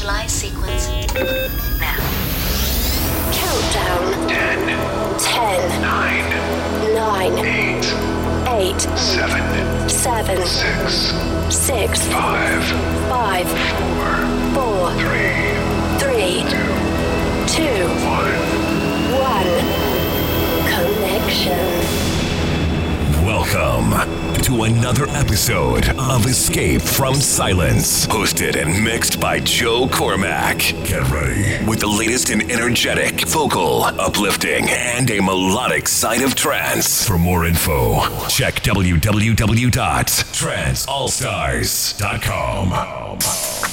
Initialize sequence. Now. Countdown. 10, 10, 9, 9, 8, 8, 7, 7, 6, 6, 5, 5, 4, 4, 3, 3, 2, 1. 1. Connection. Welcome to another episode of Escape from Silence, hosted and mixed by Joe Cormack. Get ready with the latest in energetic, vocal, uplifting, and a melodic side of trance. For more info, check www.tranceallstars.com.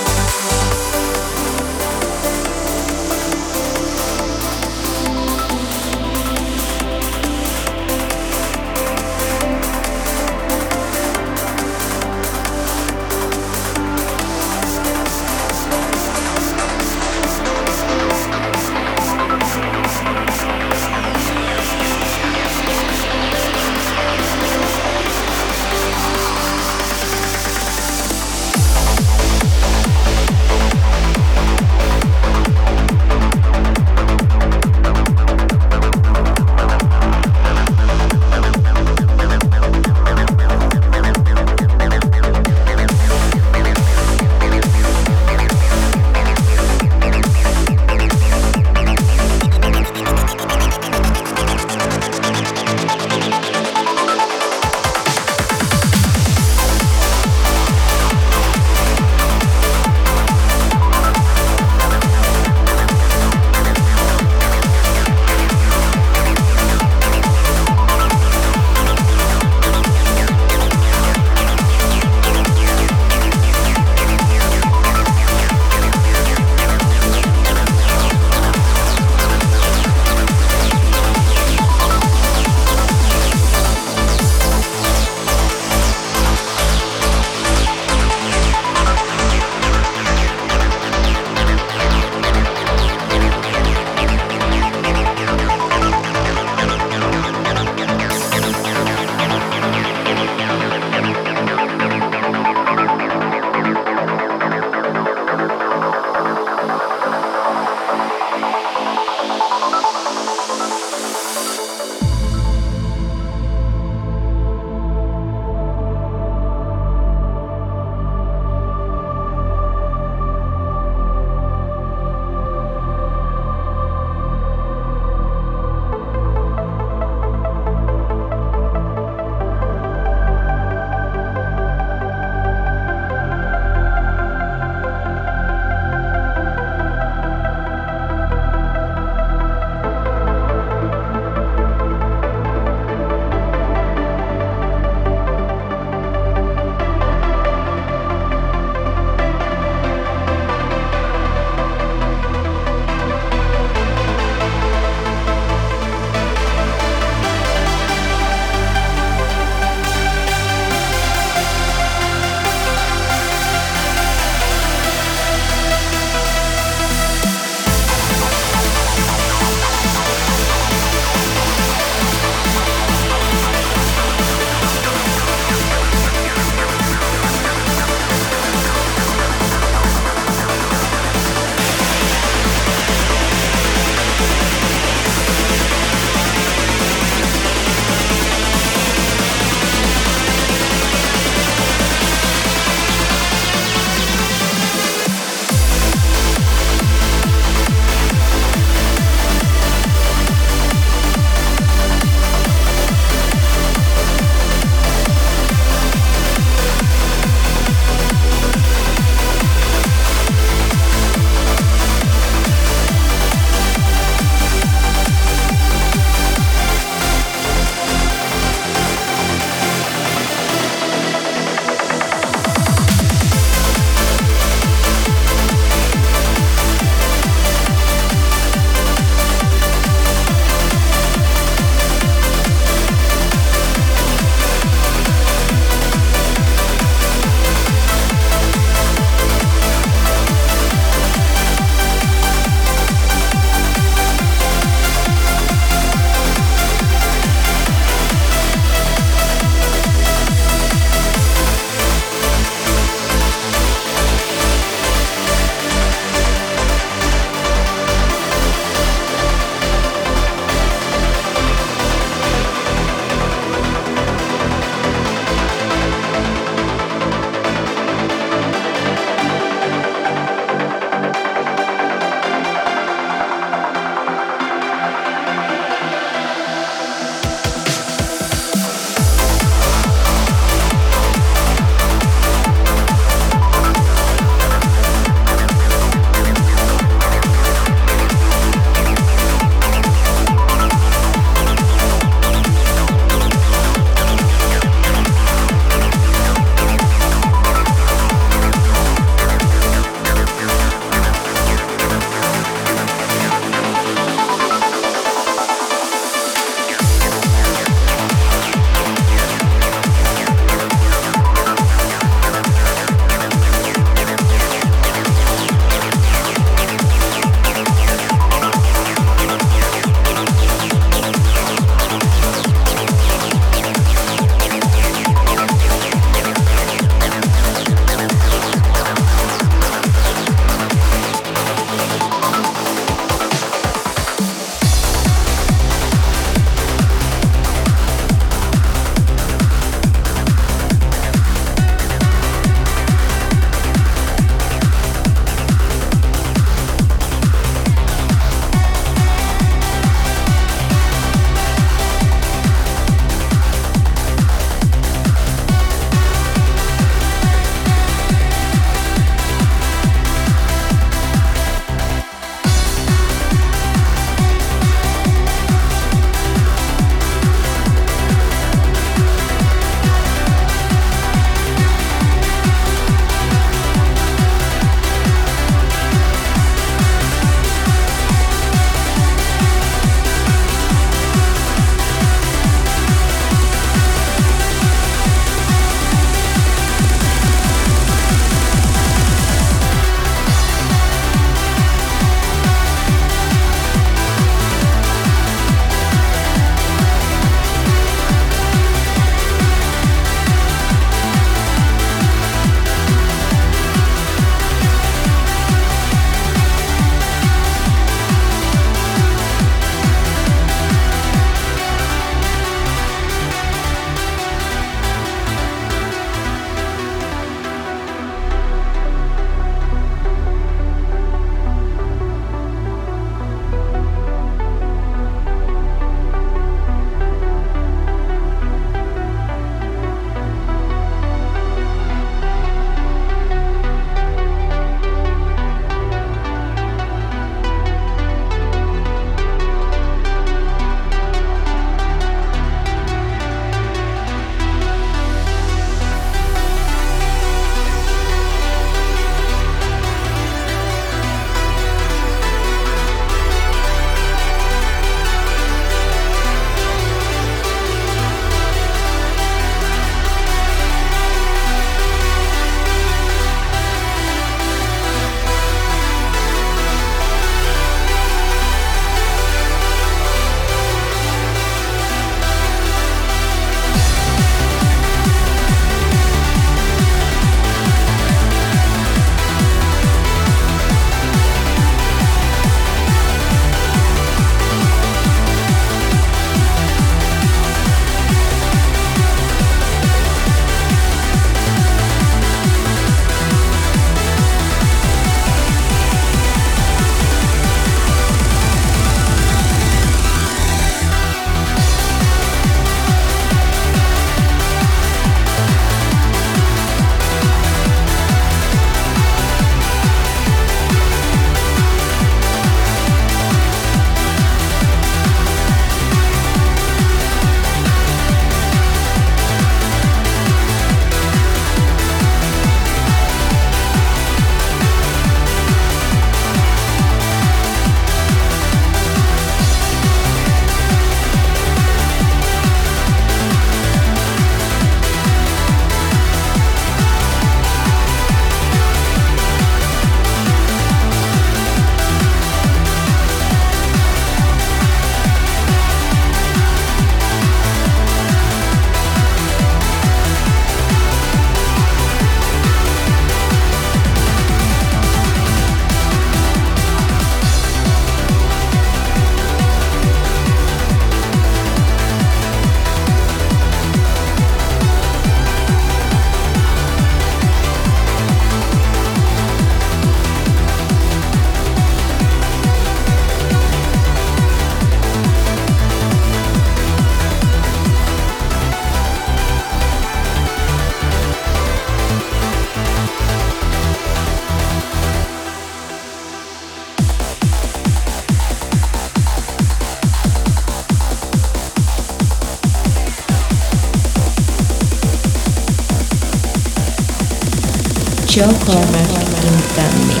Joe Cormack in the mix.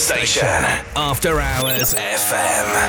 Station. After Hours FM.